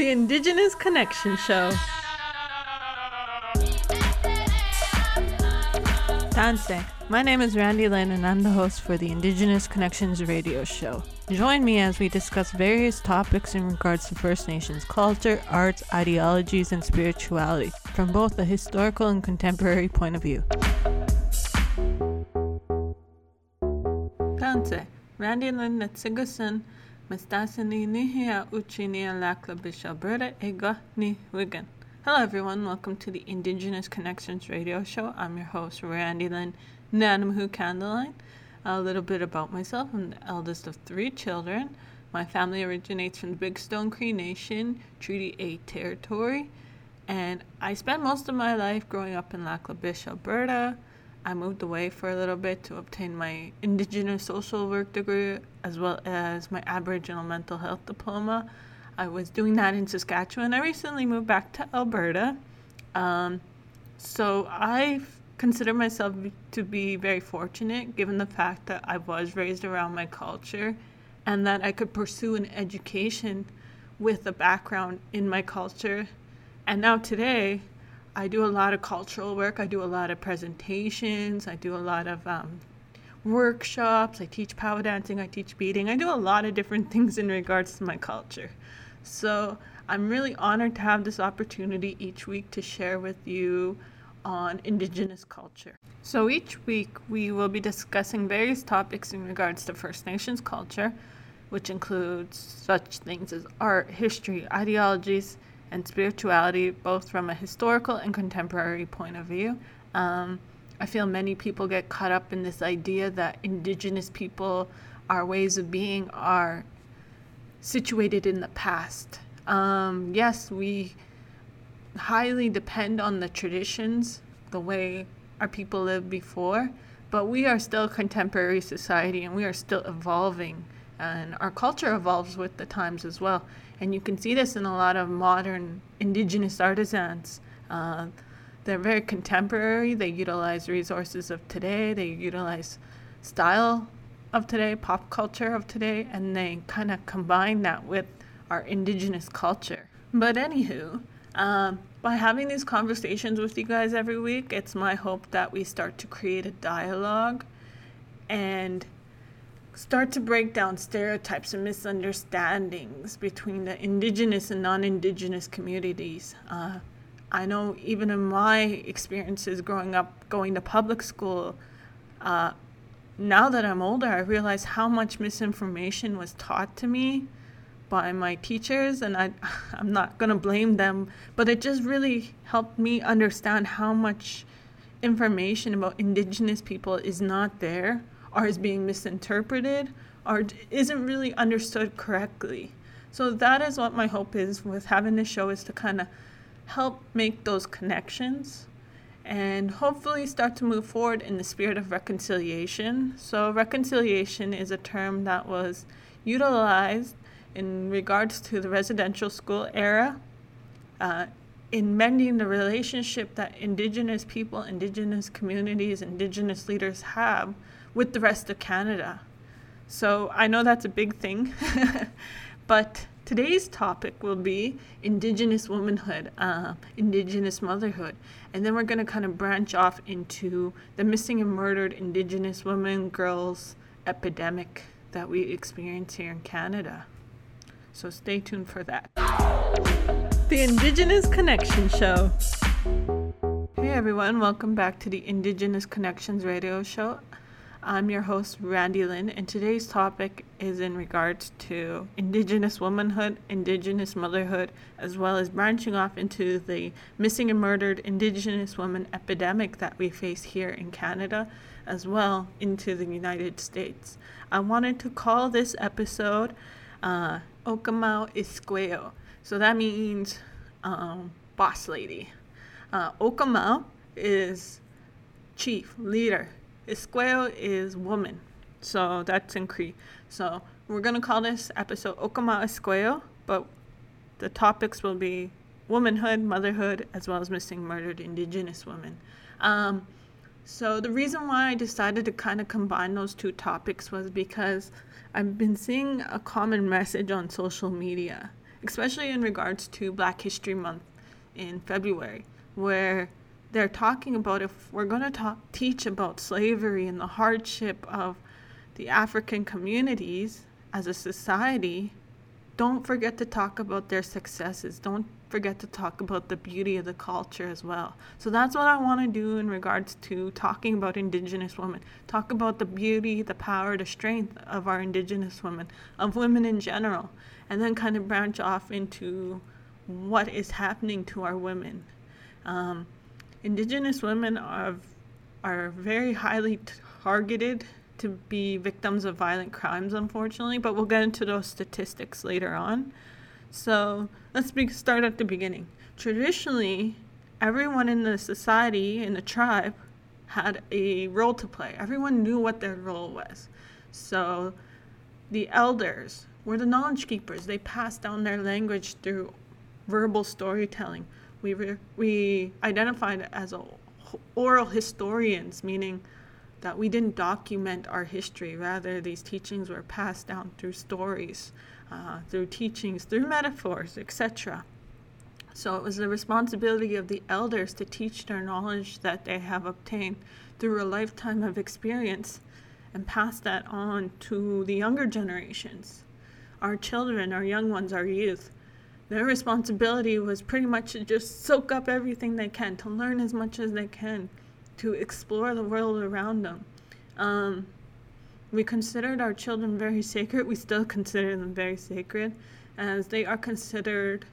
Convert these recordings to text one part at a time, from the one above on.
The Indigenous Connection Show. Tanse. My name is Randi Lynn, and I'm the host for the Indigenous Connections radio show. Join me as we discuss various topics in regards to First Nations culture, arts, ideologies, and spirituality from both a historical and contemporary point of view. Tanse. Randi Lynn Hello, everyone. Welcome to the Indigenous Connections radio show. I'm your host, Randy Lynn Nanamu Candleline. A little bit about myself. I'm the eldest of three children. My family originates from the Big Stone Cree Nation, Treaty 8 territory. And I spent most of my life growing up in Lac La Biche, Alberta. I moved away for a little bit to obtain my Indigenous social work degree as well as my Aboriginal mental health diploma. I was doing that in Saskatchewan. I recently moved back to Alberta. Um, so I consider myself to be very fortunate given the fact that I was raised around my culture and that I could pursue an education with a background in my culture. And now today, I do a lot of cultural work. I do a lot of presentations. I do a lot of um, workshops. I teach powwow dancing. I teach beading. I do a lot of different things in regards to my culture. So I'm really honored to have this opportunity each week to share with you on Indigenous culture. So each week we will be discussing various topics in regards to First Nations culture, which includes such things as art, history, ideologies, and spirituality, both from a historical and contemporary point of view. Um, I feel many people get caught up in this idea that Indigenous people, our ways of being, are situated in the past. Um, yes, we highly depend on the traditions, the way our people lived before, but we are still a contemporary society and we are still evolving. And our culture evolves with the times as well. And you can see this in a lot of modern indigenous artisans. Uh, they're very contemporary, they utilize resources of today, they utilize style of today, pop culture of today, and they kind of combine that with our indigenous culture. But anywho, um, by having these conversations with you guys every week, it's my hope that we start to create a dialogue and start to break down stereotypes and misunderstandings between the indigenous and non indigenous communities. Uh, I know even in my experiences growing up, going to public school, uh, now that I'm older, I realize how much misinformation was taught to me by my teachers and I I'm not going to blame them but it just really helped me understand how much information about indigenous people is not there or is being misinterpreted or isn't really understood correctly. So that is what my hope is with having this show is to kind of help make those connections and hopefully start to move forward in the spirit of reconciliation. So reconciliation is a term that was utilized in regards to the residential school era, uh, in mending the relationship that Indigenous people, Indigenous communities, Indigenous leaders have with the rest of Canada. So I know that's a big thing, but today's topic will be Indigenous womanhood, uh, Indigenous motherhood, and then we're going to kind of branch off into the missing and murdered Indigenous women, girls epidemic that we experience here in Canada. So stay tuned for that. The Indigenous Connection Show. Hey everyone, welcome back to the Indigenous Connections radio show. I'm your host, Randi Lynn, and today's topic is in regards to Indigenous womanhood, Indigenous motherhood, as well as branching off into the missing and murdered Indigenous woman epidemic that we face here in Canada, as well into the United States. I wanted to call this episode uh, Okamau Isqueo. So that means um, boss lady. Uh, Okamau is chief, leader. Isqueo is woman. So that's in Cree. So we're going to call this episode Okamau Isqueo, but the topics will be womanhood, motherhood, as well as missing murdered indigenous women. Um, so the reason why I decided to kind of combine those two topics was because I've been seeing a common message on social media, especially in regards to Black History Month in February, where they're talking about if we're going to talk, teach about slavery and the hardship of the African communities as a society, don't forget to talk about their successes. Don't forget to talk about the beauty of the culture as well. So that's what I want to do in regards to talking about Indigenous women. Talk about the beauty, the power, the strength of our Indigenous women, of women in general, and then kind of branch off into what is happening to our women. Um, Indigenous women are, are very highly targeted to be victims of violent crimes, unfortunately, but we'll get into those statistics later on. So let's be, start at the beginning. Traditionally, everyone in the society, in the tribe, had a role to play. Everyone knew what their role was. So the elders were the knowledge keepers. They passed down their language through verbal storytelling. We, re- we identified as a, oral historians, meaning that we didn't document our history. Rather, these teachings were passed down through stories, uh, through teachings, through metaphors, etc. So it was the responsibility of the elders to teach their knowledge that they have obtained through a lifetime of experience and pass that on to the younger generations, our children, our young ones, our youth their responsibility was pretty much to just soak up everything they can, to learn as much as they can, to explore the world around them. Um, we considered our children very sacred. We still consider them very sacred, as they are considered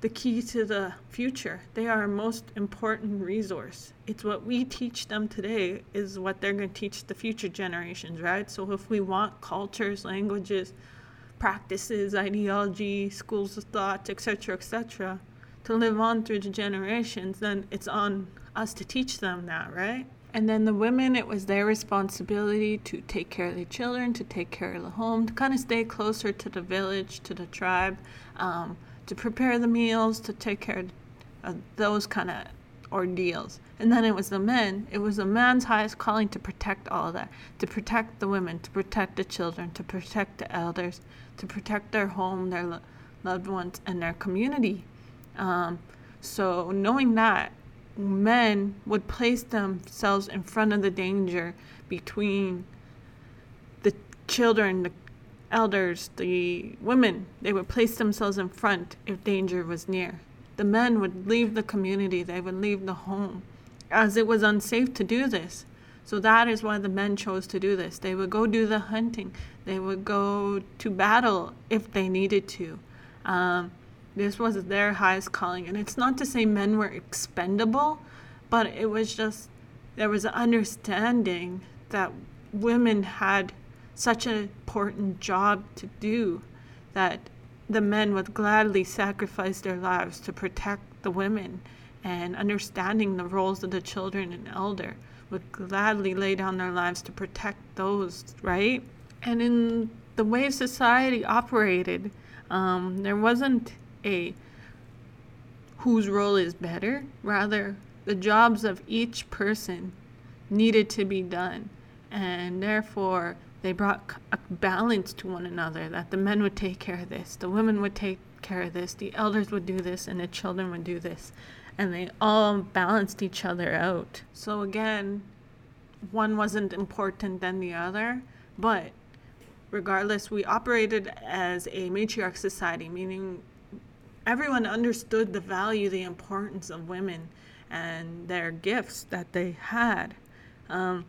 the key to the future. They are our most important resource. It's what we teach them today is what they're going to teach the future generations, right? So if we want cultures, languages, practices, ideology, schools of thought, etc., etc., to live on through the generations, then it's on us to teach them that, right? And then the women, it was their responsibility to take care of the children, to take care of the home, to kind of stay closer to the village, to the tribe, um, to prepare the meals, to take care of those kind of ordeals. And then it was the men. It was the man's highest calling to protect all that, to protect the women, to protect the children, to protect the elders, to protect their home, their lo- loved ones, and their community. Um, so knowing that, men would place themselves in front of the danger between the children, the elders, the women. They would place themselves in front if danger was near. The men would leave the community, they would leave the home, as it was unsafe to do this. So that is why the men chose to do this. They would go do the hunting, they would go to battle if they needed to. Um, this was their highest calling. And it's not to say men were expendable, but it was just there was an understanding that women had such an important job to do that the men would gladly sacrifice their lives to protect the women and understanding the roles of the children and elder would gladly lay down their lives to protect those right? And in the way society operated um, there wasn't a whose role is better. Rather the jobs of each person needed to be done. And therefore they brought a balance to one another that the men would take care of this, the women would take care of this, the elders would do this, and the children would do this. And they all balanced each other out. So again, one wasn't important than the other, but regardless, we operated as a matriarch society, meaning everyone understood the value, the importance of women and their gifts that they had. Um,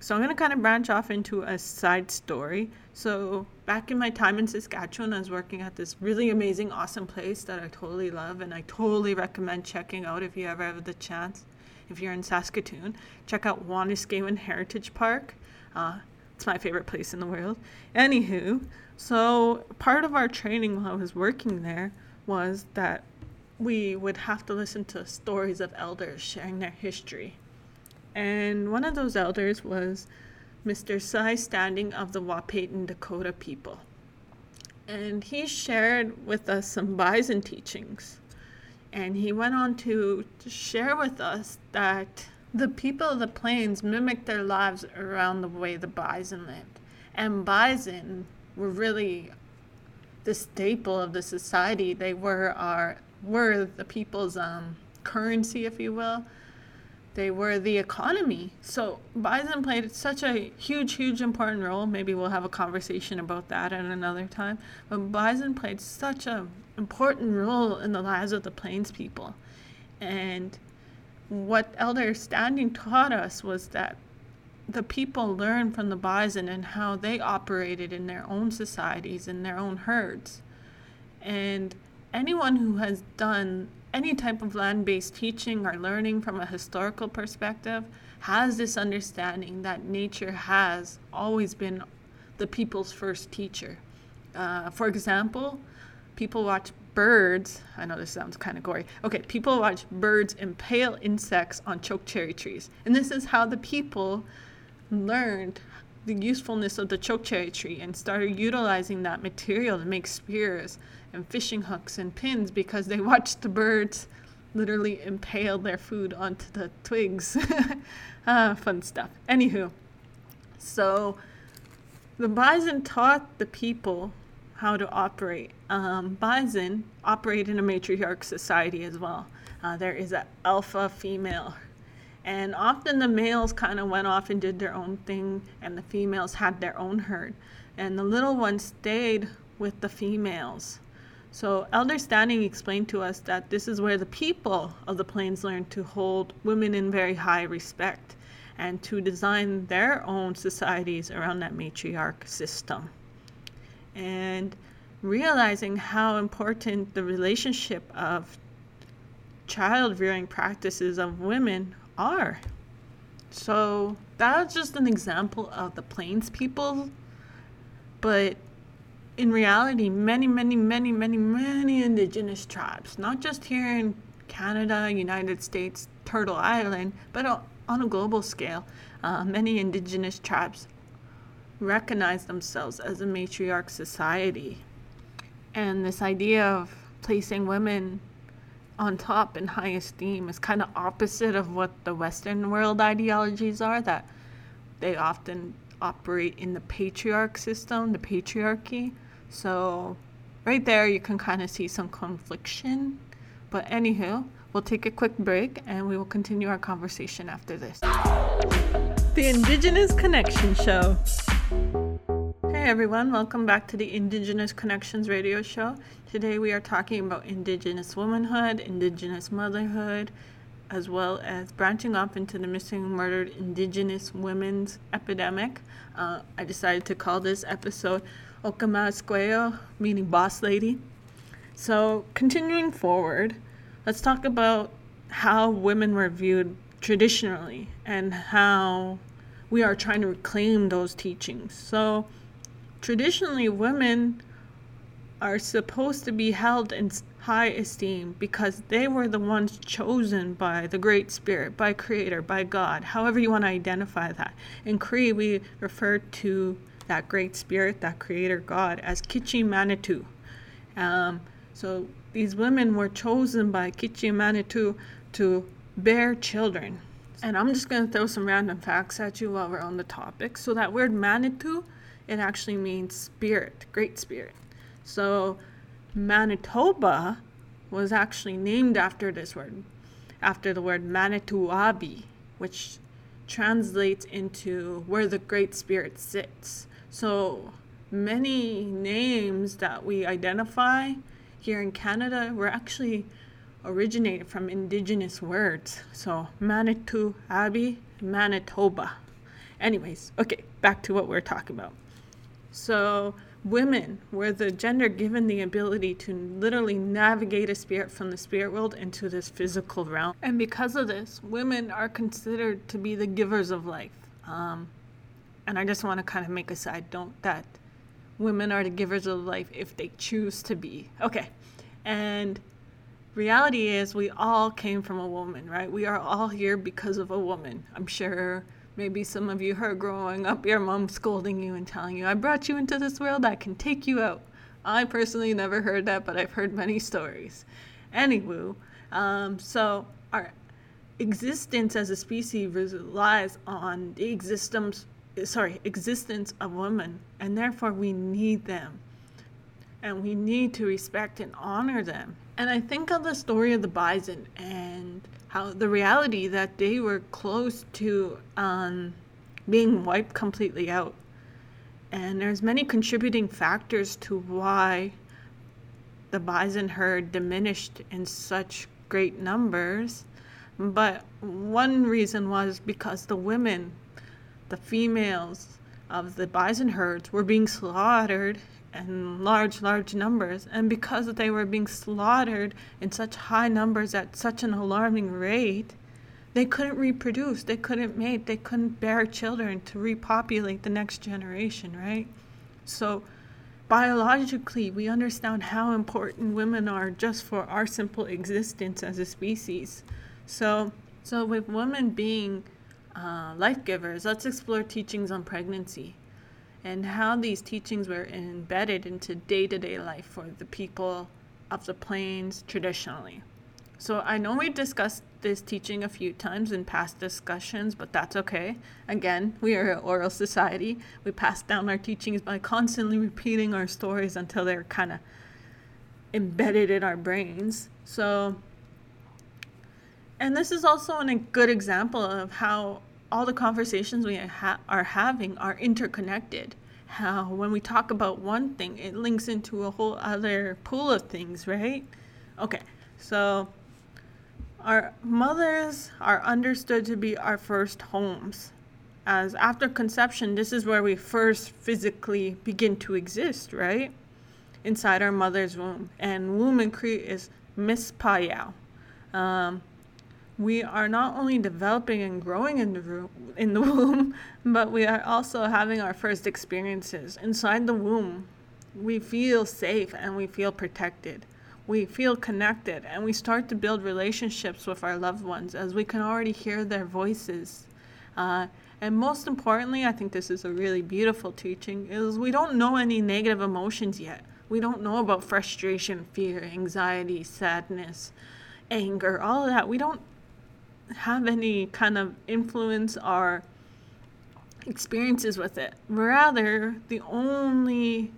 so I'm going to kind of branch off into a side story. So back in my time in Saskatchewan, I was working at this really amazing, awesome place that I totally love, and I totally recommend checking out if you ever have the chance. If you're in Saskatoon, check out Wanuskewin Heritage Park. Uh, it's my favorite place in the world. Anywho, so part of our training while I was working there was that we would have to listen to stories of elders sharing their history and one of those elders was Mr. Cy Standing of the Wahpeton Dakota people. And he shared with us some bison teachings. And he went on to, to share with us that the people of the plains mimicked their lives around the way the bison lived. And bison were really the staple of the society. They were our were the people's um, currency, if you will. They were the economy. So bison played such a huge, huge important role. Maybe we'll have a conversation about that at another time. But bison played such an important role in the lives of the plains people. And what Elder Standing taught us was that the people learned from the bison and how they operated in their own societies, in their own herds. And anyone who has done any type of land based teaching or learning from a historical perspective has this understanding that nature has always been the people's first teacher. Uh, for example, people watch birds. I know this sounds kind of gory. Okay, people watch birds impale insects on chokecherry trees. And this is how the people learned the usefulness of the chokecherry tree and started utilizing that material to make spears and fishing hooks and pins because they watched the birds literally impale their food onto the twigs. ah, fun stuff. Anywho, so the bison taught the people how to operate. Um, bison operate in a matriarch society as well. Uh, there is an alpha female and often the males kind of went off and did their own thing, and the females had their own herd. And the little ones stayed with the females. So, Elder Standing explained to us that this is where the people of the plains learned to hold women in very high respect and to design their own societies around that matriarch system. And realizing how important the relationship of child rearing practices of women are. So that's just an example of the Plains people. But in reality, many, many, many, many, many indigenous tribes, not just here in Canada, United States, Turtle Island, but on a global scale, uh, many indigenous tribes recognize themselves as a matriarch society. And this idea of placing women on top in high esteem is kind of opposite of what the Western world ideologies are, that they often operate in the patriarch system, the patriarchy. So, right there, you can kind of see some confliction. But, anywho, we'll take a quick break and we will continue our conversation after this. The Indigenous Connection Show. Hey everyone, welcome back to the Indigenous Connections radio show. Today we are talking about Indigenous womanhood, Indigenous motherhood, as well as branching off into the missing and murdered Indigenous women's epidemic. Uh, I decided to call this episode Okama meaning boss lady. So, continuing forward, let's talk about how women were viewed traditionally and how we are trying to reclaim those teachings. So, Traditionally, women are supposed to be held in high esteem because they were the ones chosen by the Great Spirit, by Creator, by God, however you want to identify that. In Cree, we refer to that Great Spirit, that Creator God, as Kichi Manitou. Um, so these women were chosen by Kichi Manitou to bear children. And I'm just going to throw some random facts at you while we're on the topic. So that word Manitou it actually means spirit, great spirit. So Manitoba was actually named after this word, after the word Manitowabi, which translates into where the great spirit sits. So many names that we identify here in Canada were actually originated from indigenous words. So Manitou Abbey, Manitoba. Anyways, okay, back to what we're talking about. So, women were the gender given the ability to literally navigate a spirit from the spirit world into this physical realm. And because of this, women are considered to be the givers of life. Um, and I just want to kind of make a side note that women are the givers of life if they choose to be. Okay. And reality is, we all came from a woman, right? We are all here because of a woman. I'm sure Maybe some of you heard growing up your mom scolding you and telling you, I brought you into this world, I can take you out. I personally never heard that, but I've heard many stories. Anywho, um, so our existence as a species relies on the existence sorry existence of women and therefore we need them and we need to respect and honor them. And I think of the story of the bison and how the reality that they were close to um, being wiped completely out. And there's many contributing factors to why the bison herd diminished in such great numbers. But one reason was because the women, the females of the bison herds, were being slaughtered in large, large numbers. And because they were being slaughtered in such high numbers at such an alarming rate, they couldn't reproduce, they couldn't mate, they couldn't bear children to repopulate the next generation, right? So, biologically, we understand how important women are just for our simple existence as a species. So, so with women being uh, life givers, let's explore teachings on pregnancy and how these teachings were embedded into day to day life for the people of the plains traditionally. So I know we discussed this teaching a few times in past discussions, but that's okay. Again, we are an oral society. We pass down our teachings by constantly repeating our stories until they're kind of embedded in our brains. So, and this is also a good example of how all the conversations we ha- are having are interconnected. How when we talk about one thing, it links into a whole other pool of things, right? Okay, so our mothers are understood to be our first homes, as after conception, this is where we first physically begin to exist, right? Inside our mother's womb. And womb in Cree is mispayao. Um, we are not only developing and growing in the, room, in the womb, but we are also having our first experiences. Inside the womb, we feel safe and we feel protected we feel connected and we start to build relationships with our loved ones as we can already hear their voices. Uh, and most importantly, I think this is a really beautiful teaching, is we don't know any negative emotions yet. We don't know about frustration, fear, anxiety, sadness, anger, all of that. We don't have any kind of influence or experiences with it. Rather, the only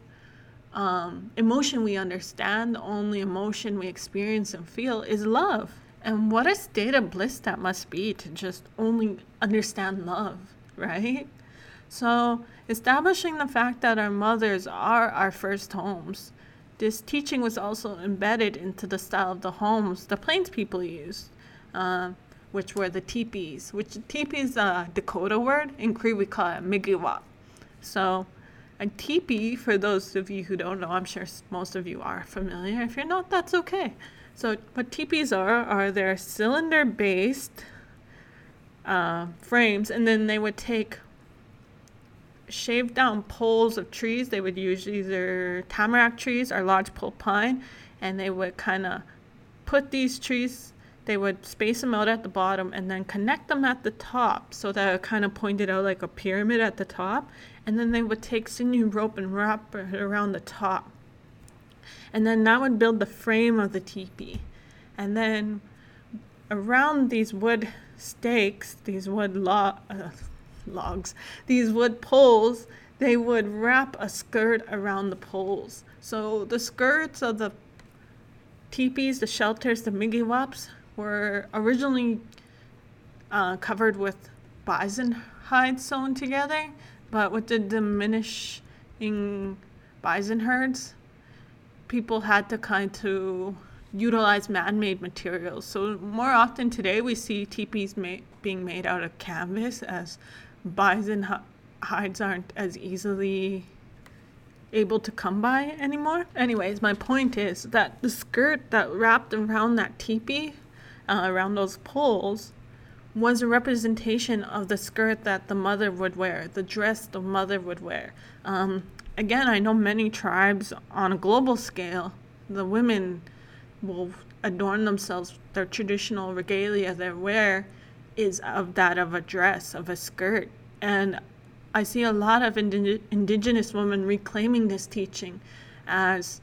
um, emotion we understand, the only emotion we experience and feel is love. And what a state of bliss that must be to just only understand love, right? So, establishing the fact that our mothers are our first homes, this teaching was also embedded into the style of the homes the Plains people used, uh, which were the teepees, which teepee is a Dakota word. In Cree, we call it migiwa. So, a teepee, for those of you who don't know, I'm sure most of you are familiar. If you're not, that's okay. So, what teepees are, are they're cylinder based uh, frames, and then they would take shaved down poles of trees. They would use either tamarack trees or lodgepole pine, and they would kind of put these trees they would space them out at the bottom and then connect them at the top so that it kind of pointed out like a pyramid at the top. And then they would take sinew rope and wrap it around the top. And then that would build the frame of the teepee. And then around these wood stakes, these wood lo- uh, logs, these wood poles, they would wrap a skirt around the poles. So the skirts of the teepees, the shelters, the migiwaps were originally uh, covered with bison hides sewn together, but with the diminishing bison herds, people had to kind of utilize man-made materials. So more often today, we see teepees ma- being made out of canvas, as bison hides aren't as easily able to come by anymore. Anyways, my point is that the skirt that wrapped around that teepee uh, around those poles was a representation of the skirt that the mother would wear, the dress the mother would wear. Um, again, I know many tribes on a global scale, the women will adorn themselves, their traditional regalia they wear is of that of a dress, of a skirt. And I see a lot of indi- indigenous women reclaiming this teaching as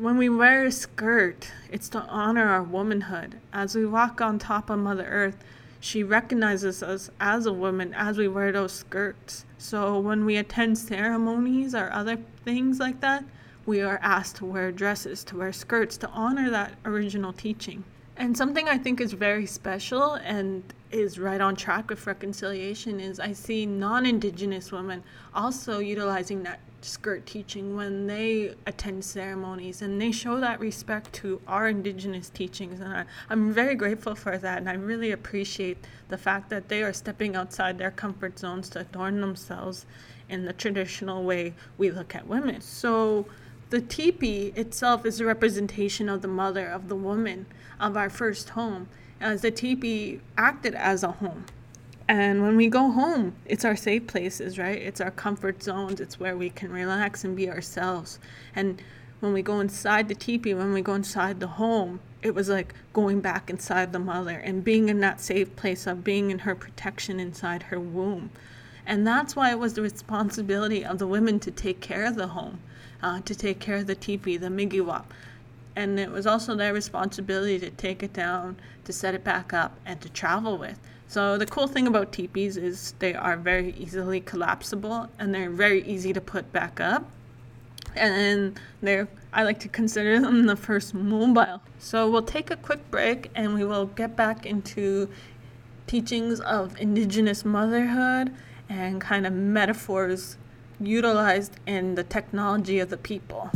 when we wear a skirt, it's to honor our womanhood. As we walk on top of Mother Earth, she recognizes us as a woman as we wear those skirts. So when we attend ceremonies or other things like that, we are asked to wear dresses, to wear skirts, to honor that original teaching. And something I think is very special and is right on track with reconciliation is I see non Indigenous women also utilizing that skirt teaching when they attend ceremonies and they show that respect to our indigenous teachings. And I, i'm very grateful for that. And i really appreciate the fact that they are stepping outside their comfort zones to adorn themselves in the traditional way we look at women. So the teepee itself is a representation of the mother of the woman of our first home. As the teepee acted as a home and when we go home, it's our safe places, right? It's our comfort zones. It's where we can relax and be ourselves. And when we go inside the teepee, when we go inside the home, it was like going back inside the mother and being in that safe place of being in her protection inside her womb. And that's why it was the responsibility of the women to take care of the home, uh, to take care of the teepee, the migiwap. And it was also their responsibility to take it down, to set it back up, and to travel with. So the cool thing about teepees is they are very easily collapsible and they're very easy to put back up. And they're I like to consider them the first mobile. So we'll take a quick break and we will get back into teachings of indigenous motherhood and kind of metaphors utilized in the technology of the people.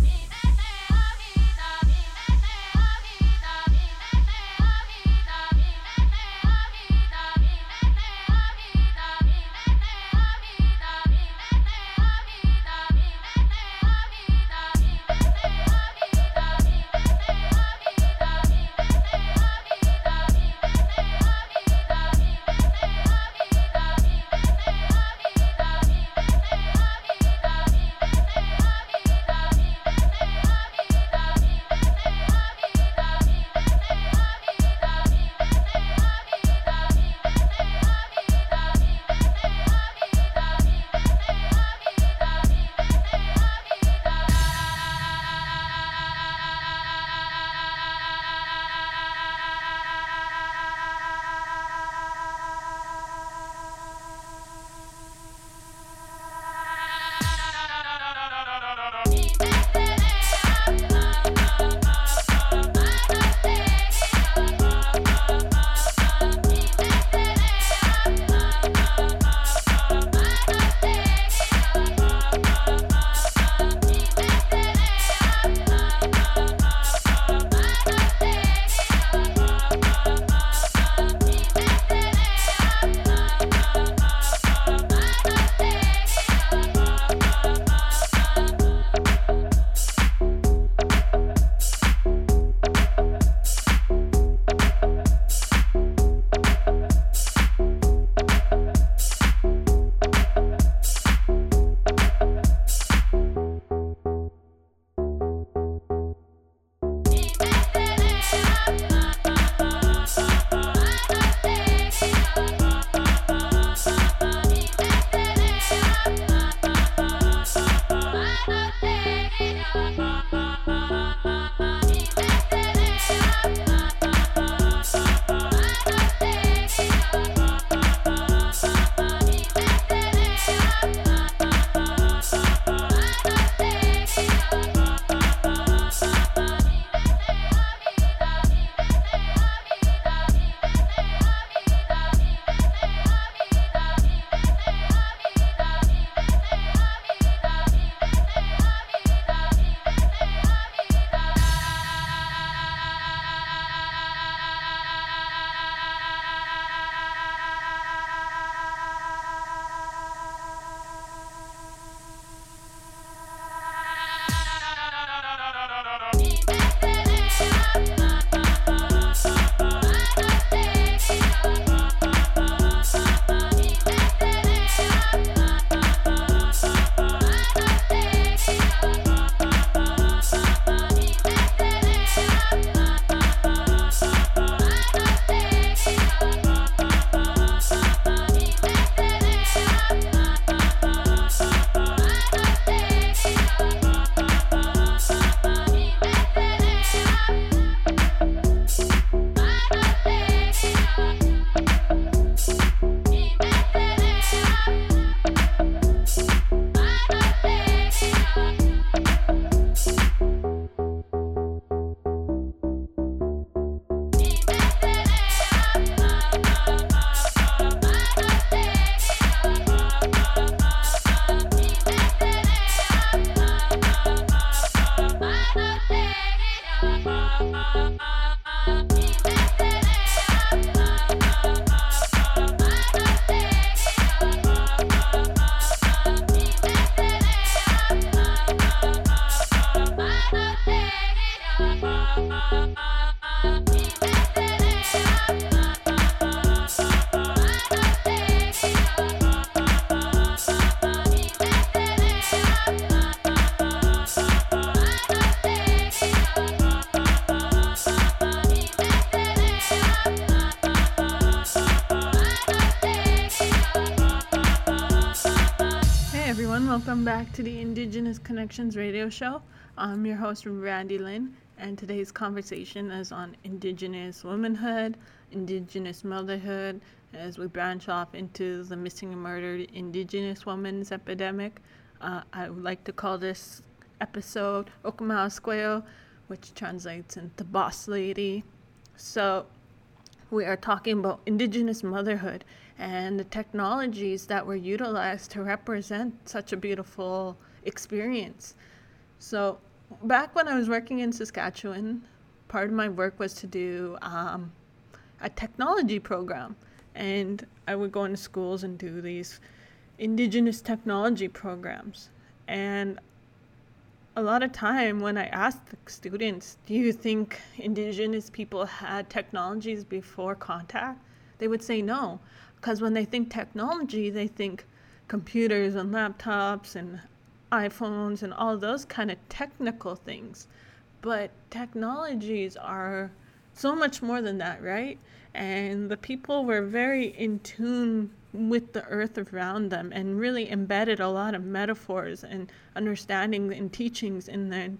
Back to the Indigenous Connections radio show. I'm your host, Randi Lynn, and today's conversation is on Indigenous womanhood, Indigenous motherhood, as we branch off into the missing and murdered Indigenous women's epidemic. Uh, I would like to call this episode Okamaasqueo, which translates into boss lady. So, we are talking about Indigenous motherhood and the technologies that were utilized to represent such a beautiful experience. So, back when I was working in Saskatchewan, part of my work was to do um, a technology program. And I would go into schools and do these indigenous technology programs. And a lot of time when I asked the students, do you think indigenous people had technologies before contact? They would say no. Because when they think technology, they think computers and laptops and iPhones and all those kind of technical things. But technologies are so much more than that, right? And the people were very in tune with the earth around them and really embedded a lot of metaphors and understanding and teachings in their,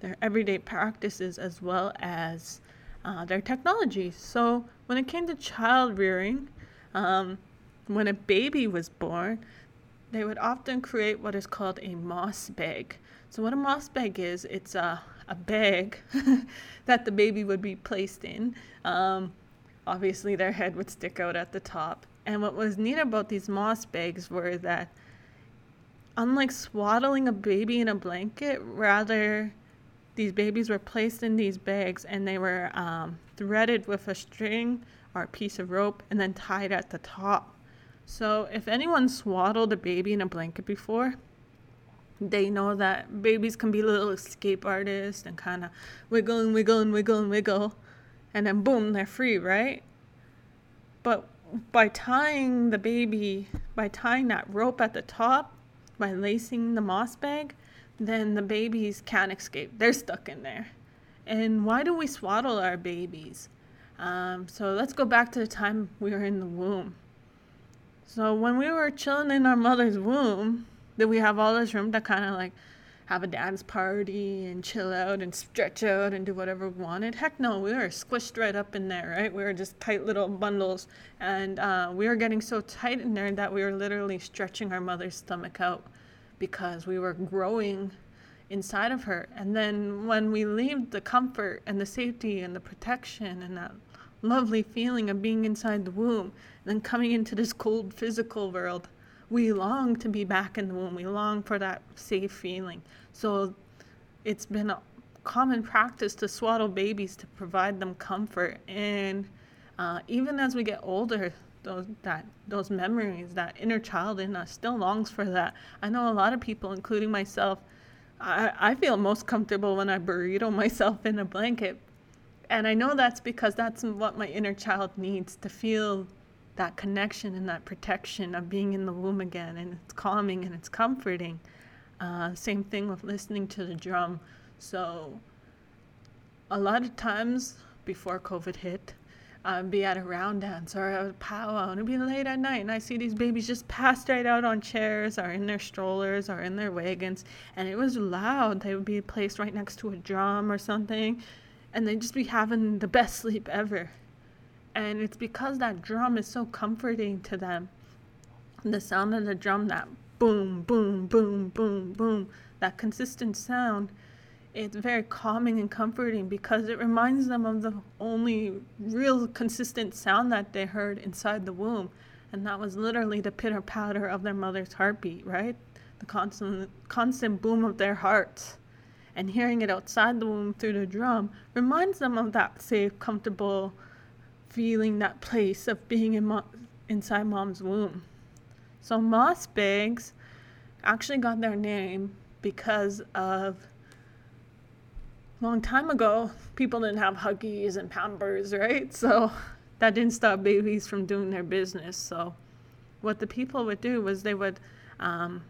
their everyday practices as well as uh, their technology. So when it came to child rearing, um, when a baby was born, they would often create what is called a moss bag. So, what a moss bag is, it's a, a bag that the baby would be placed in. Um, obviously, their head would stick out at the top. And what was neat about these moss bags were that, unlike swaddling a baby in a blanket, rather, these babies were placed in these bags and they were um, threaded with a string or a piece of rope and then tied at the top. So if anyone swaddled a baby in a blanket before, they know that babies can be little escape artists and kind of wiggle and wiggle and wiggle and wiggle, and then boom, they're free, right? But by tying the baby, by tying that rope at the top, by lacing the moss bag, then the babies can't escape. They're stuck in there. And why do we swaddle our babies? Um, so let's go back to the time we were in the womb. So when we were chilling in our mother's womb, did we have all this room to kind of like have a dance party and chill out and stretch out and do whatever we wanted? Heck no, we were squished right up in there, right? We were just tight little bundles, and uh, we were getting so tight in there that we were literally stretching our mother's stomach out because we were growing inside of her. And then when we leave the comfort and the safety and the protection and that lovely feeling of being inside the womb and then coming into this cold physical world. We long to be back in the womb. We long for that safe feeling. So it's been a common practice to swaddle babies to provide them comfort. And uh, even as we get older, those that those memories, that inner child in us, still longs for that. I know a lot of people, including myself. I, I feel most comfortable when I burrito myself in a blanket and I know that's because that's what my inner child needs to feel that connection and that protection of being in the womb again. And it's calming and it's comforting. Uh, same thing with listening to the drum. So, a lot of times before COVID hit, I'd be at a round dance or a powwow and it'd be late at night and I see these babies just passed right out on chairs or in their strollers or in their wagons and it was loud. They would be placed right next to a drum or something and they just be having the best sleep ever. And it's because that drum is so comforting to them. The sound of the drum, that boom, boom, boom, boom, boom, that consistent sound, it's very calming and comforting because it reminds them of the only real consistent sound that they heard inside the womb. And that was literally the pitter patter of their mother's heartbeat, right? The constant, constant boom of their hearts and hearing it outside the womb through the drum reminds them of that safe, comfortable feeling, that place of being in mo- inside mom's womb. So moss bags actually got their name because of a long time ago people didn't have huggies and pampers right so that didn't stop babies from doing their business so what the people would do was they would um,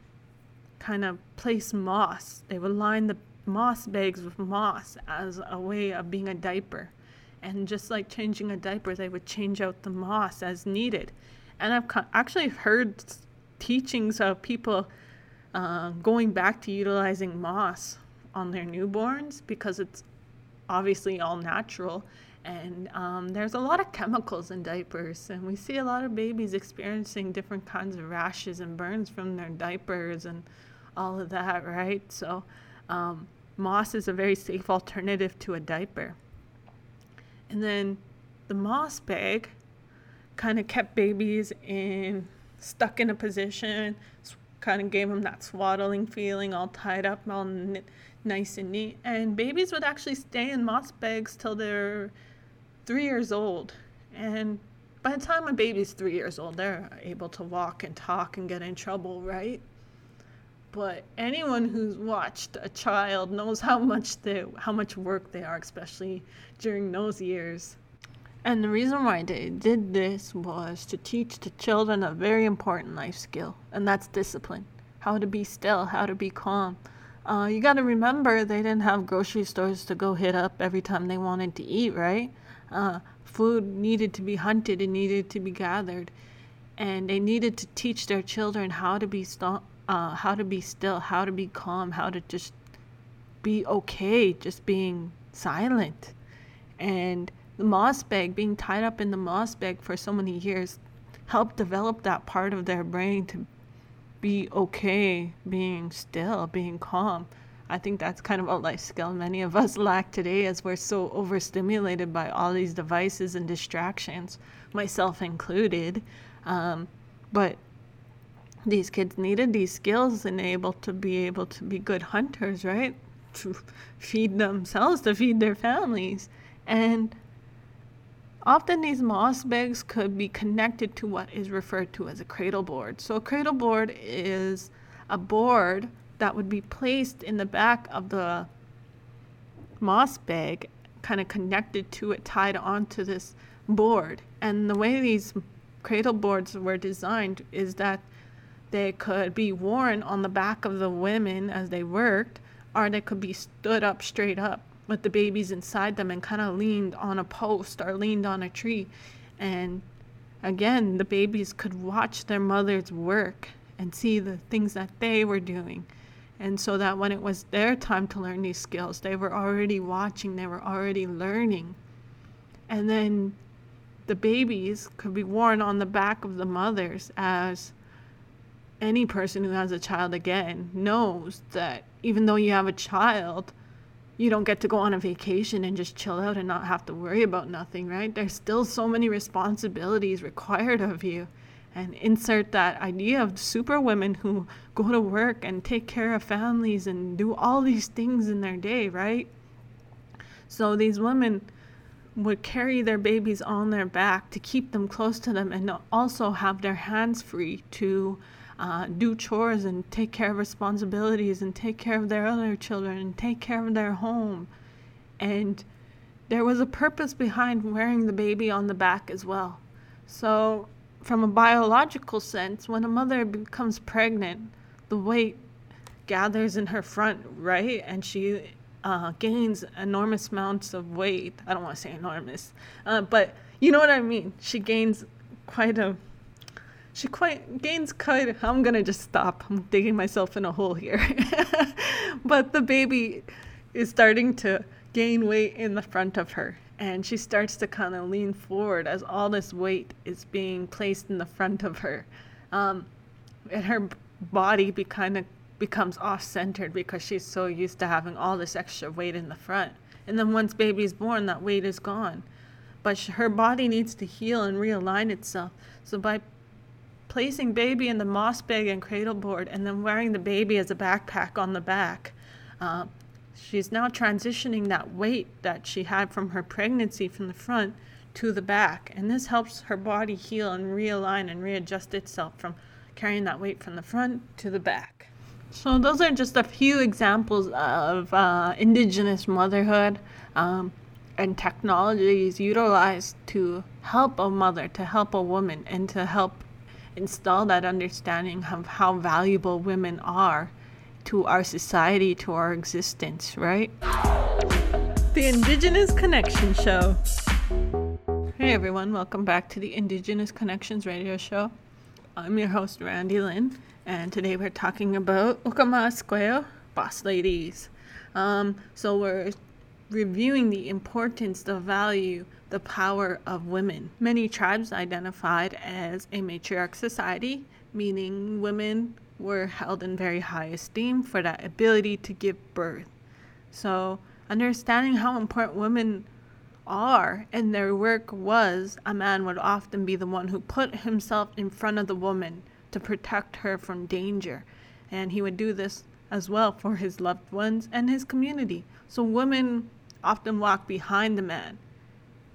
kind of place moss they would line the moss bags with moss as a way of being a diaper and just like changing a diaper they would change out the moss as needed and i've actually heard teachings of people uh, going back to utilizing moss on their newborns because it's obviously all natural. And um, there's a lot of chemicals in diapers, and we see a lot of babies experiencing different kinds of rashes and burns from their diapers and all of that, right? So, um, moss is a very safe alternative to a diaper. And then the moss bag kind of kept babies in stuck in a position, kind of gave them that swaddling feeling, all tied up, all nice and neat. And babies would actually stay in moss bags till they're three years old. And by the time a baby's three years old, they're able to walk and talk and get in trouble, right? But anyone who's watched a child knows how much they how much work they are, especially during those years. And the reason why they did this was to teach the children a very important life skill, and that's discipline. How to be still, how to be calm, uh, you got to remember they didn't have grocery stores to go hit up every time they wanted to eat, right? Uh, food needed to be hunted and needed to be gathered, and they needed to teach their children how to be st- uh, how to be still, how to be calm, how to just be okay, just being silent, and the moss bag being tied up in the moss bag for so many years helped develop that part of their brain to be okay being still, being calm. I think that's kind of a life skill many of us lack today as we're so overstimulated by all these devices and distractions, myself included. Um, but these kids needed these skills and able to be able to be good hunters, right? To feed themselves, to feed their families. And Often these moss bags could be connected to what is referred to as a cradle board. So a cradle board is a board that would be placed in the back of the moss bag, kind of connected to it, tied onto this board. And the way these cradle boards were designed is that they could be worn on the back of the women as they worked, or they could be stood up straight up with the babies inside them and kind of leaned on a post or leaned on a tree. And again, the babies could watch their mothers work and see the things that they were doing. And so that when it was their time to learn these skills, they were already watching, they were already learning. And then the babies could be worn on the back of the mothers as any person who has a child again knows that even though you have a child, you don't get to go on a vacation and just chill out and not have to worry about nothing, right? There's still so many responsibilities required of you. And insert that idea of super women who go to work and take care of families and do all these things in their day, right? So these women would carry their babies on their back to keep them close to them and also have their hands free to uh, do chores and take care of responsibilities and take care of their other children and take care of their home. And there was a purpose behind wearing the baby on the back as well. So, from a biological sense, when a mother becomes pregnant, the weight gathers in her front, right? And she uh, gains enormous amounts of weight. I don't want to say enormous, uh, but you know what I mean. She gains quite a she quite gains quite i'm gonna just stop. I'm digging myself in a hole here. But the baby is starting to gain weight in the front of her. And she starts to kind of lean forward as all this weight is being placed in the front of her. Um, and her body be kind of becomes off-centered because she's so used to having all this extra weight in the front. And then once baby's born that weight is gone. But her body needs to heal and realign itself. So by placing baby in the moss bag and cradle board and then wearing the baby as a backpack on the back. Uh, she's now transitioning that weight that she had from her pregnancy from the front to the back. And this helps her body heal and realign and readjust itself from carrying that weight from the front to the back. So, those are just a few examples of uh, indigenous motherhood um, and technologies utilized to help a mother, to help a woman, and to help install that understanding of how valuable women are to our society, to our existence, right? The Indigenous Connection Show. Hey everyone, welcome back to the Indigenous Connections Radio Show. I'm your host, Randi Lynn, and today we're talking about Okama Esqueo Boss Ladies. Um, so we're reviewing the importance, the value, the power of women. Many tribes identified as a matriarch society, meaning women were held in very high esteem for that ability to give birth. So, understanding how important women are and their work was, a man would often be the one who put himself in front of the woman to protect her from danger. And he would do this as well for his loved ones and his community. So, women often walk behind the man.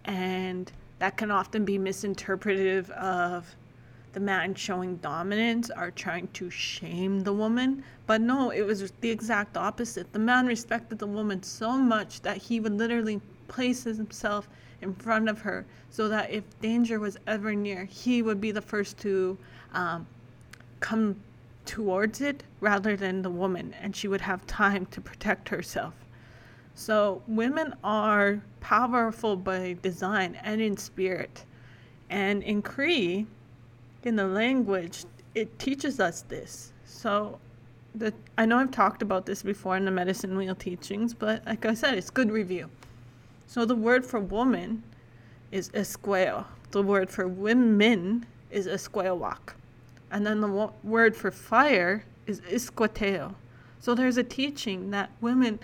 And that can often be misinterpretive of the man showing dominance or trying to shame the woman. But no, it was the exact opposite. The man respected the woman so much that he would literally place himself in front of her so that if danger was ever near, he would be the first to um, come towards it rather than the woman, and she would have time to protect herself. So, women are powerful by design and in spirit. And in Cree, in the language, it teaches us this. So, the, I know I've talked about this before in the medicine wheel teachings, but like I said, it's good review. So, the word for woman is esqueo. The word for women is esqueowak. And then the wo- word for fire is isquateo. So, there's a teaching that women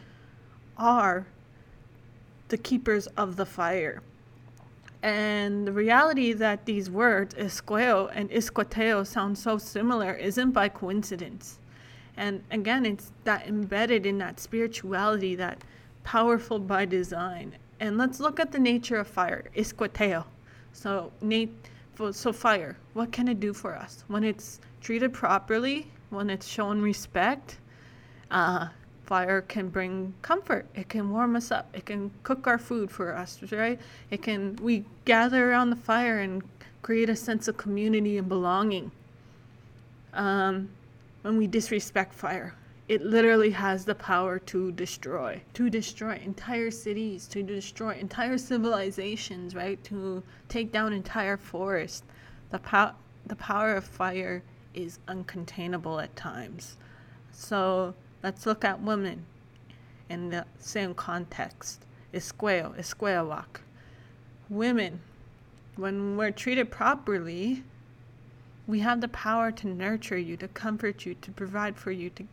are the keepers of the fire. And the reality that these words, esqueo and isquateo, sound so similar isn't by coincidence. And again, it's that embedded in that spirituality, that powerful by design. And let's look at the nature of fire, isquateo. So, so fire, what can it do for us? When it's treated properly, when it's shown respect, uh, fire can bring comfort. It can warm us up. It can cook our food for us right? It can we gather around the fire and create a sense of community and belonging. Um, when we disrespect fire it literally has the power to destroy to destroy entire cities to destroy entire civilizations right? To take down entire forests the, po- the power of fire is uncontainable at times. So Let's look at women in the same context. Esqueo, esqueowak. Women, when we're treated properly, we have the power to nurture you, to comfort you, to provide for you, to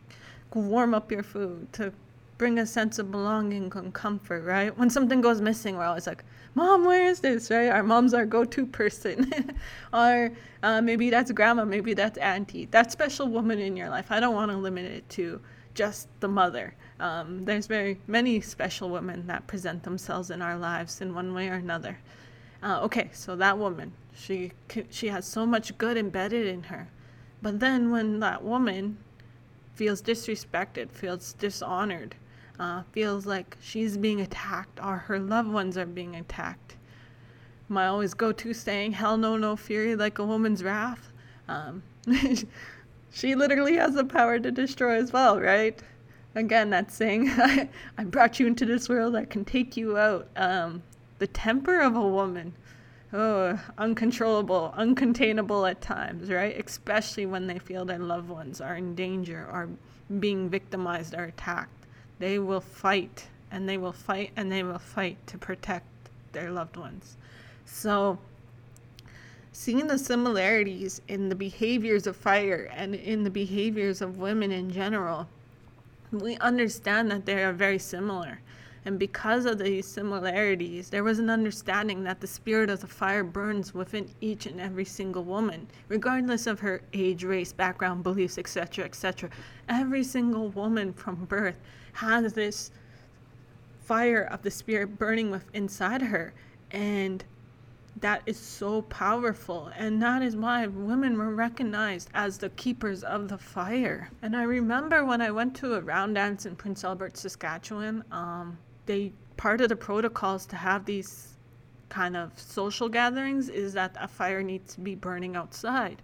warm up your food, to bring a sense of belonging and comfort, right? When something goes missing, we're always like, Mom, where is this, right? Our mom's our go to person. or uh, maybe that's grandma, maybe that's auntie, that special woman in your life. I don't want to limit it to just the mother. Um, there's very many special women that present themselves in our lives in one way or another. Uh, okay, so that woman, she she has so much good embedded in her, but then when that woman feels disrespected, feels dishonored, uh, feels like she's being attacked or her loved ones are being attacked, my always go-to saying, "Hell no, no fury like a woman's wrath." Um, she literally has the power to destroy as well, right? Again, that saying, I brought you into this world, I can take you out. Um, the temper of a woman, oh, uncontrollable, uncontainable at times, right? Especially when they feel their loved ones are in danger are being victimized or attacked. They will fight and they will fight and they will fight to protect their loved ones. So, seeing the similarities in the behaviors of fire and in the behaviors of women in general, we understand that they are very similar. And because of these similarities, there was an understanding that the spirit of the fire burns within each and every single woman, regardless of her age, race, background, beliefs, etc., etc. Every single woman from birth has this fire of the spirit burning with inside her and that is so powerful. And that is why women were recognized as the keepers of the fire. And i remember when i went to a round dance in prince albert saskatchewan um, they part of the protocols to have these kind of social gatherings is that a fire needs to be burning outside.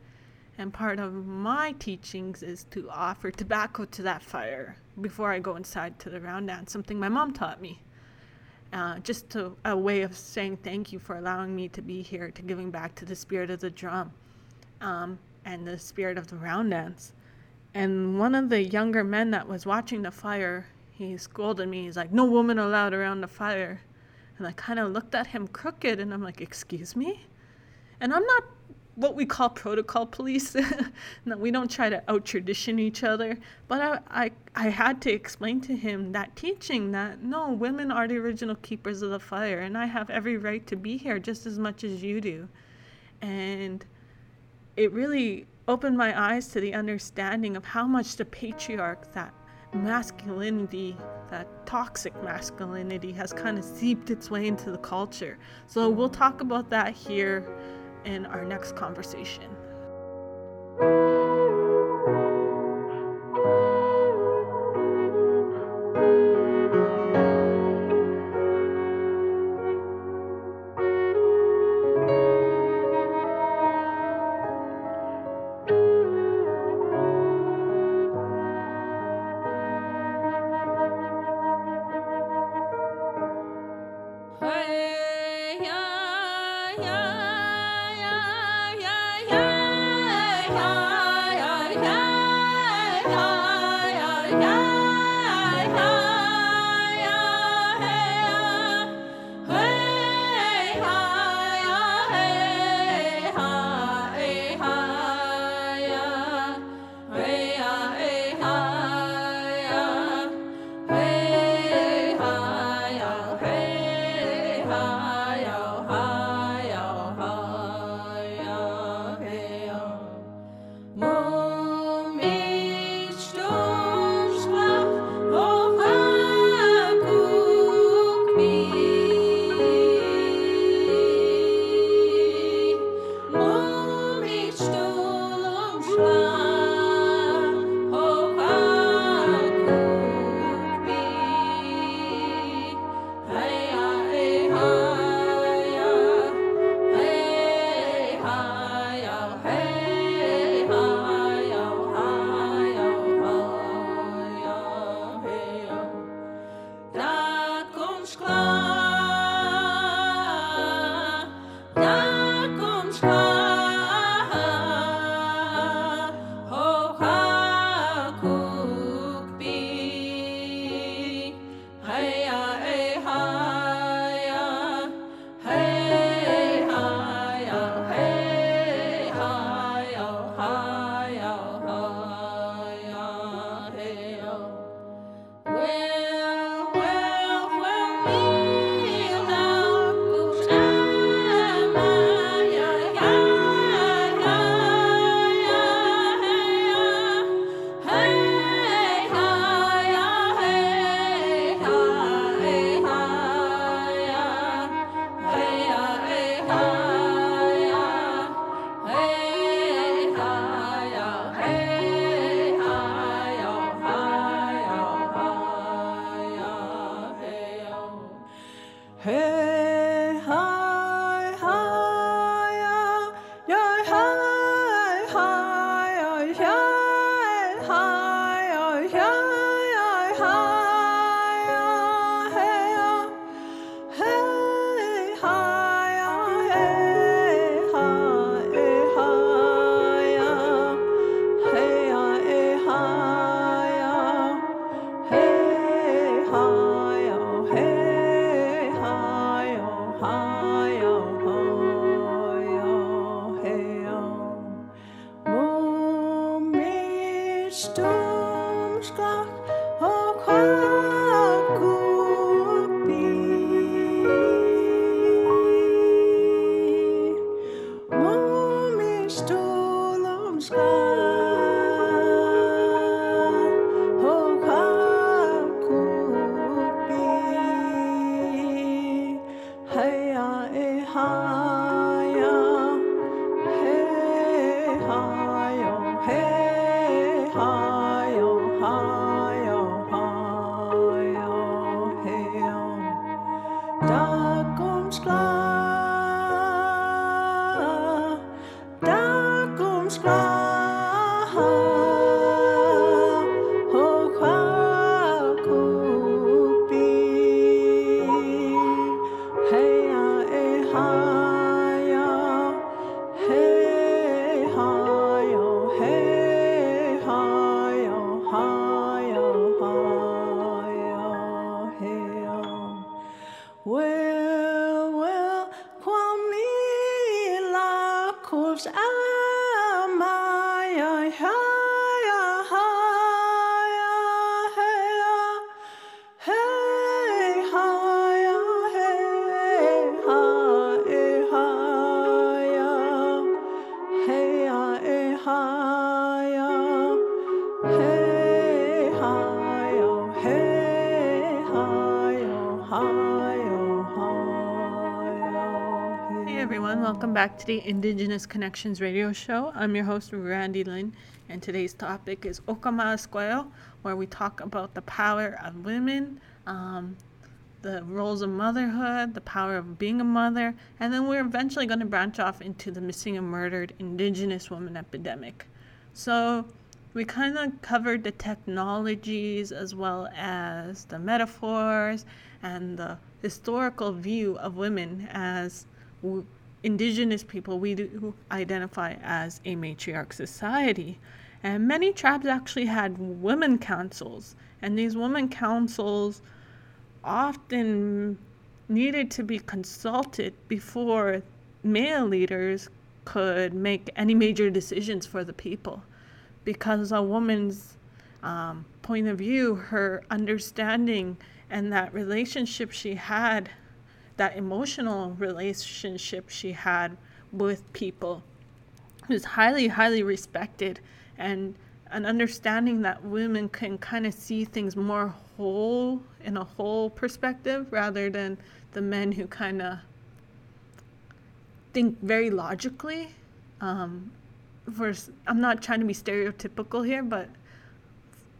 And part of my teachings is to offer tobacco to that fire before i go inside to the round dance something my mom taught me uh, just to, a way of saying thank you for allowing me to be here, to giving back to the spirit of the drum um, and the spirit of the round dance. And one of the younger men that was watching the fire, he scolded me. He's like, No woman allowed around the fire. And I kind of looked at him crooked and I'm like, Excuse me? And I'm not what we call protocol police. no, we don't try to out tradition each other. But I, I, I had to explain to him that teaching that no, women are the original keepers of the fire, and I have every right to be here just as much as you do. And it really opened my eyes to the understanding of how much the patriarch, that masculinity, that toxic masculinity, has kind of seeped its way into the culture. So we'll talk about that here in our next conversation. Back to the Indigenous Connections radio show. I'm your host, Randi Lynn, and today's topic is Okama Esqueo, where we talk about the power of women, um, the roles of motherhood, the power of being a mother, and then we're eventually going to branch off into the missing and murdered Indigenous woman epidemic. So, we kind of covered the technologies as well as the metaphors and the historical view of women as indigenous people, we do identify as a matriarch society. And many tribes actually had women councils, and these women councils often needed to be consulted before male leaders could make any major decisions for the people. Because a woman's um, point of view, her understanding, and that relationship she had that emotional relationship she had with people was highly, highly respected and an understanding that women can kind of see things more whole in a whole perspective rather than the men who kind of think very logically. Um, for I'm not trying to be stereotypical here, but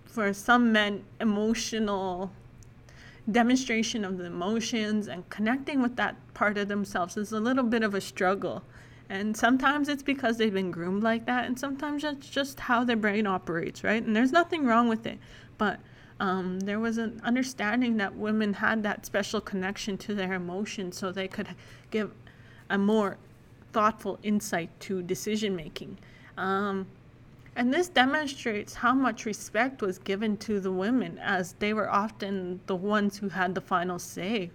for some men, emotional demonstration of the emotions and connecting with that part of themselves is a little bit of a struggle. And sometimes it's because they've been groomed like that, and sometimes it's just how their brain operates, right? And there's nothing wrong with it. But um, there was an understanding that women had that special connection to their emotions so they could give a more thoughtful insight to decision making. Um, and this demonstrates how much respect was given to the women, as they were often the ones who had the final say.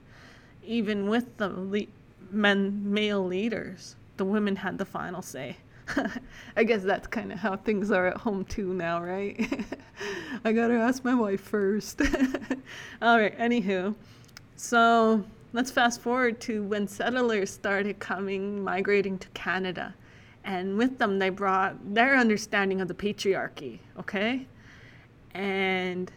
Even with the le- men, male leaders, the women had the final say. I guess that's kind of how things are at home too now, right? I gotta ask my wife first. All right, anywho. So let's fast forward to when settlers started coming, migrating to Canada and with them they brought their understanding of the patriarchy okay? And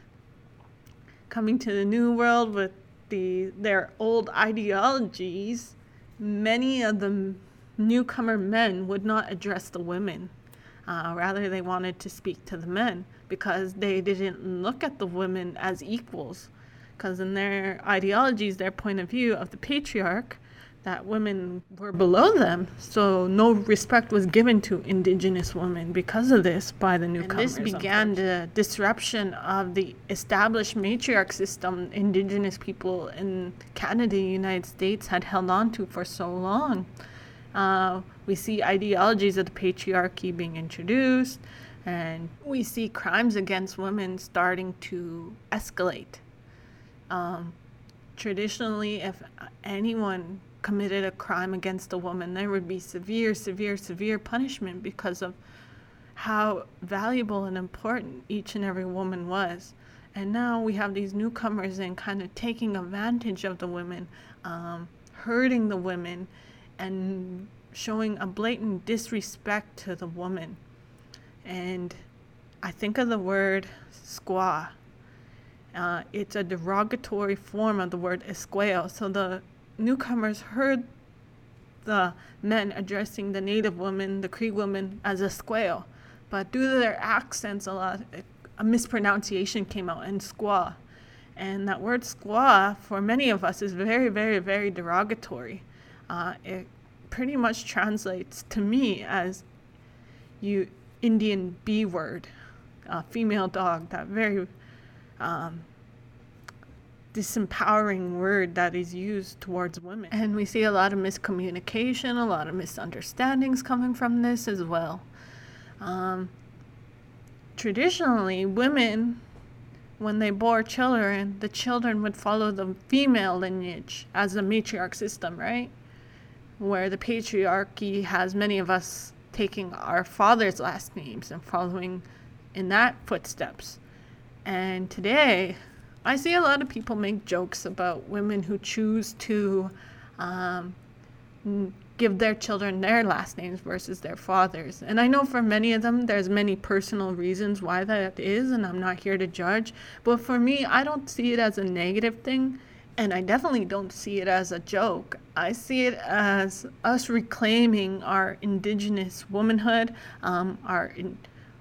coming to the new world with the their old ideologies many of the newcomer men would not address the women. Uh, rather they wanted to speak to the men because they didn't look at the women as equals. Because in their ideologies their point of view of the patriarch that women were below them, so no respect was given to indigenous women because of this by the newcomers. And this began the disruption of the established matriarch system indigenous people in Canada, United States had held on to for so long. Uh, we see ideologies of the patriarchy being introduced, and we see crimes against women starting to escalate. Um, traditionally, if anyone committed a crime against a woman, there would be severe, severe, severe punishment because of how valuable and important each and every woman was. And now we have these newcomers and kind of taking advantage of the women, um, hurting the women, and showing a blatant disrespect to the woman. And I think of the word squaw. Uh, it's a derogatory form of the word esqueo. So the newcomers heard the men addressing the native woman, the Cree woman, as a squaw. But due to their accents, a lot a mispronunciation came out and squaw. And that word squaw, for many of us, is very, very, very derogatory. Uh, it pretty much translates to me as you Indian B word, uh, female dog, that very um, disempowering word that is used towards women. And we see a lot of miscommunication, a lot of misunderstandings coming from this as well. Um, traditionally, women, when they bore children, the children would follow the female lineage as a matriarch system, right? Where the patriarchy has many of us taking our father's last names and following in that footsteps. And today, I see a lot of people make jokes about women who choose to um, give their children their last names versus their fathers. And I know for many of them, there's many personal reasons why that is, and I'm not here to judge. But for me, I don't see it as a negative thing, and I definitely don't see it as a joke. I see it as us reclaiming our indigenous womanhood, um, our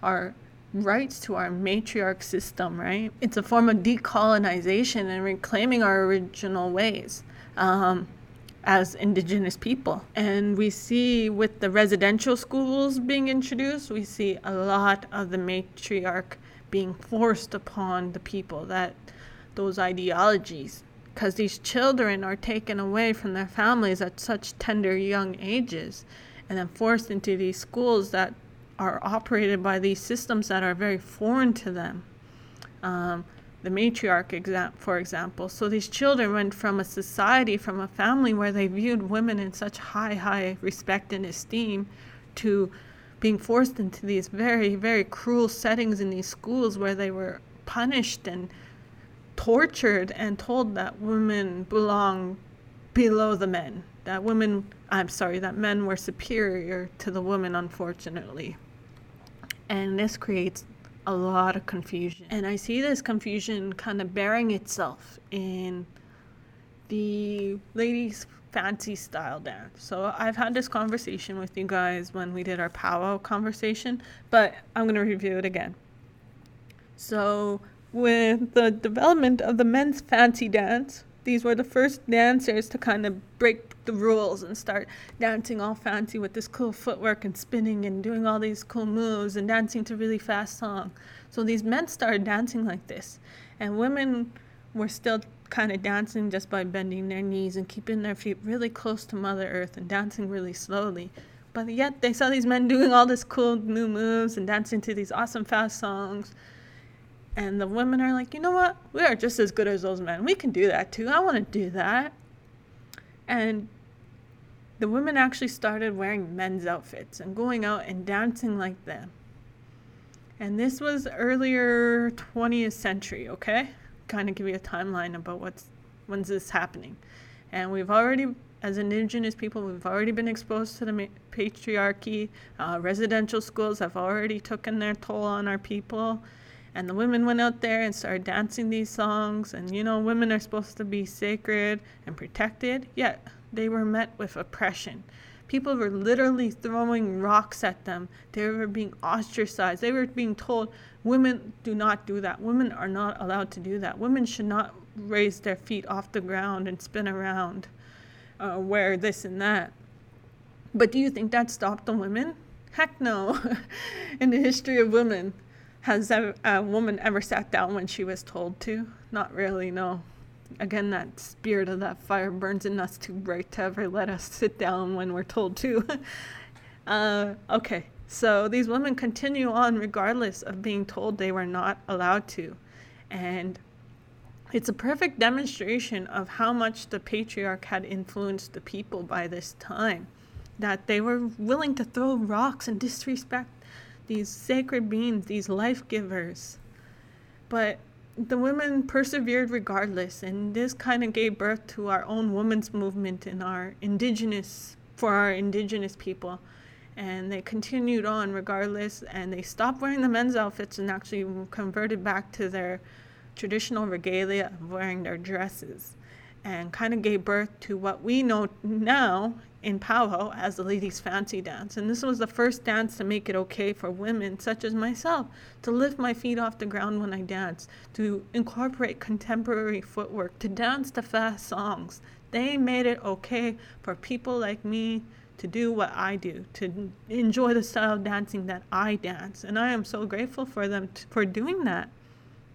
our rights to our matriarch system, right? It's a form of decolonization and reclaiming our original ways. Um, as indigenous people. And we see with the residential schools being introduced, we see a lot of the matriarch being forced upon the people that those ideologies because these children are taken away from their families at such tender young ages and then forced into these schools that are operated by these systems that are very foreign to them. Um, the matriarch, exa- for example. So these children went from a society, from a family where they viewed women in such high, high respect and esteem, to being forced into these very, very cruel settings in these schools where they were punished and tortured and told that women belong below the men. That women, I'm sorry, that men were superior to the women, unfortunately. And this creates a lot of confusion. And I see this confusion kind of bearing itself in the ladies' fancy style dance. So I've had this conversation with you guys when we did our powwow conversation, but I'm going to review it again. So, with the development of the men's fancy dance, these were the first dancers to kind of break the rules and start dancing all fancy with this cool footwork and spinning and doing all these cool moves and dancing to really fast song. So these men started dancing like this, and women were still kind of dancing just by bending their knees and keeping their feet really close to Mother Earth and dancing really slowly. But yet they saw these men doing all this cool new moves and dancing to these awesome fast songs. And the women are like, you know what? We are just as good as those men. We can do that too. I want to do that. And the women actually started wearing men's outfits and going out and dancing like them. And this was earlier 20th century, okay? Kind of give you a timeline about what's when's this happening. And we've already, as indigenous people, we've already been exposed to the patriarchy. Uh, residential schools have already taken their toll on our people. And the women went out there and started dancing these songs. And you know, women are supposed to be sacred and protected, yet they were met with oppression. People were literally throwing rocks at them. They were being ostracized. They were being told, women do not do that. Women are not allowed to do that. Women should not raise their feet off the ground and spin around, uh, wear this and that. But do you think that stopped the women? Heck no. In the history of women, has a, a woman ever sat down when she was told to? Not really, no. Again, that spirit of that fire burns in us too bright to ever let us sit down when we're told to. uh, okay, so these women continue on regardless of being told they were not allowed to. And it's a perfect demonstration of how much the patriarch had influenced the people by this time. That they were willing to throw rocks and disrespect these sacred beings, these life givers. But the women persevered regardless, and this kind of gave birth to our own women's movement in our indigenous, for our indigenous people. And they continued on regardless, and they stopped wearing the men's outfits and actually converted back to their traditional regalia of wearing their dresses. and kind of gave birth to what we know now in powwow as the ladies fancy dance and this was the first dance to make it okay for women such as myself to lift my feet off the ground when i dance to incorporate contemporary footwork to dance to fast songs they made it okay for people like me to do what I do, to enjoy the style of dancing that I dance. And I am so grateful for them t- for doing that.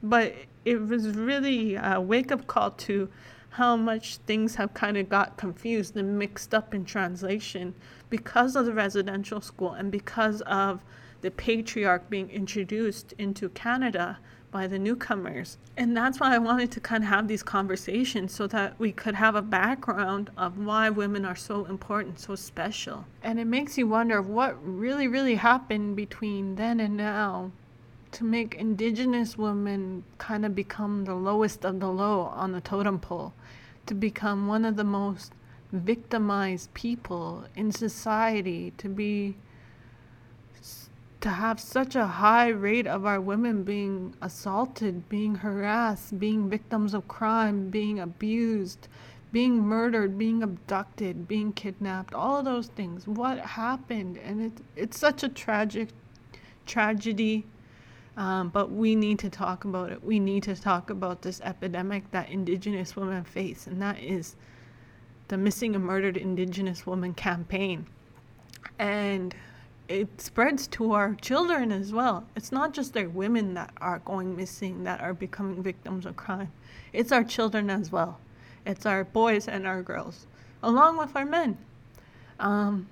But it was really a wake up call to how much things have kind of got confused and mixed up in translation because of the residential school and because of the patriarch being introduced into Canada by the newcomers. And that's why I wanted to kind of have these conversations so that we could have a background of why women are so important, so special. And it makes you wonder what really, really happened between then and now to make indigenous women kind of become the lowest of the low on the totem pole, to become one of the most victimized people in society, to be to have such a high rate of our women being assaulted, being harassed, being victims of crime, being abused, being murdered, being abducted, being kidnapped, all those things. What happened? And it, it's such a tragic tragedy. Um, but we need to talk about it. We need to talk about this epidemic that Indigenous women face, and that is the Missing and Murdered Indigenous Woman campaign. And it spreads to our children as well. It's not just their women that are going missing, that are becoming victims of crime. It's our children as well. It's our boys and our girls, along with our men. Um,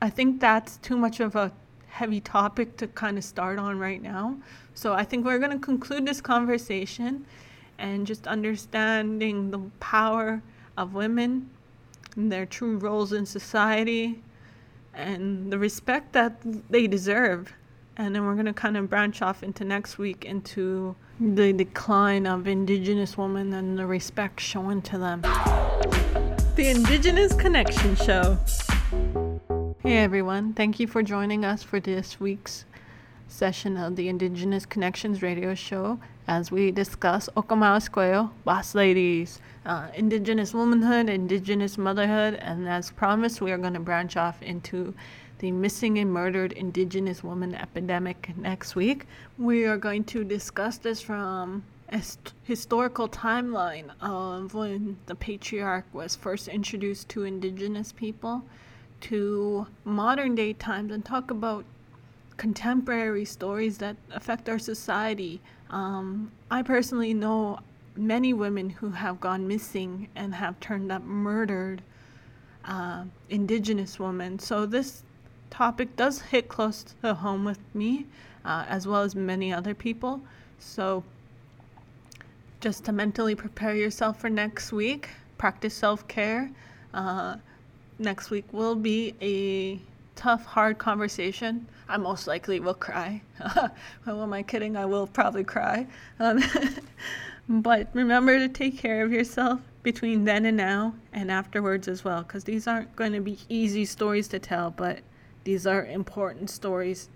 I think that's too much of a heavy topic to kind of start on right now. So I think we're going to conclude this conversation and just understanding the power of women and their true roles in society and the respect that they deserve. And then we're going to kind of branch off into next week into the decline of Indigenous women and the respect shown to them. The Indigenous Connection Show. Hey everyone, thank you for joining us for this week's session of the Indigenous Connections radio show as we discuss Okamau Boss Ladies, uh, Indigenous womanhood, Indigenous motherhood, and as promised, we are going to branch off into the missing and murdered Indigenous woman epidemic next week. We are going to discuss this from a st- historical timeline of when the patriarch was first introduced to Indigenous people to modern day times and talk about contemporary stories that affect our society. Um, I personally know many women who have gone missing and have turned up murdered uh, indigenous women. So this topic does hit close to home with me, uh, as well as many other people. So just to mentally prepare yourself for next week, practice self care. Uh, next week will be a tough, hard conversation. I most likely will cry. Who am I kidding? I will probably cry. Um, but remember to take care of yourself between then and now and afterwards as well, because these aren't going to be easy stories to tell, but these are important stories.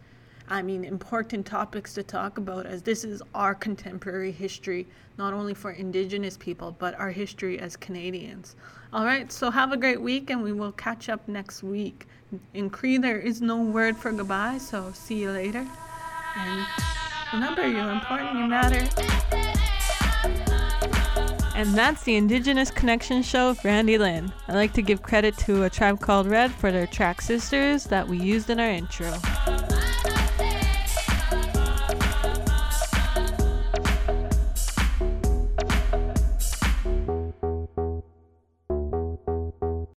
I mean, important topics to talk about, as this is our contemporary history, not only for Indigenous people, but our history as Canadians. All right, so have a great week, and we will catch up next week. In Cree, there is no word for goodbye, so see you later. And remember, you're important, you matter. And that's the Indigenous Connection Show with Randi Lynn. I'd like to give credit to a tribe called Red for their track Sisters that we used in our intro.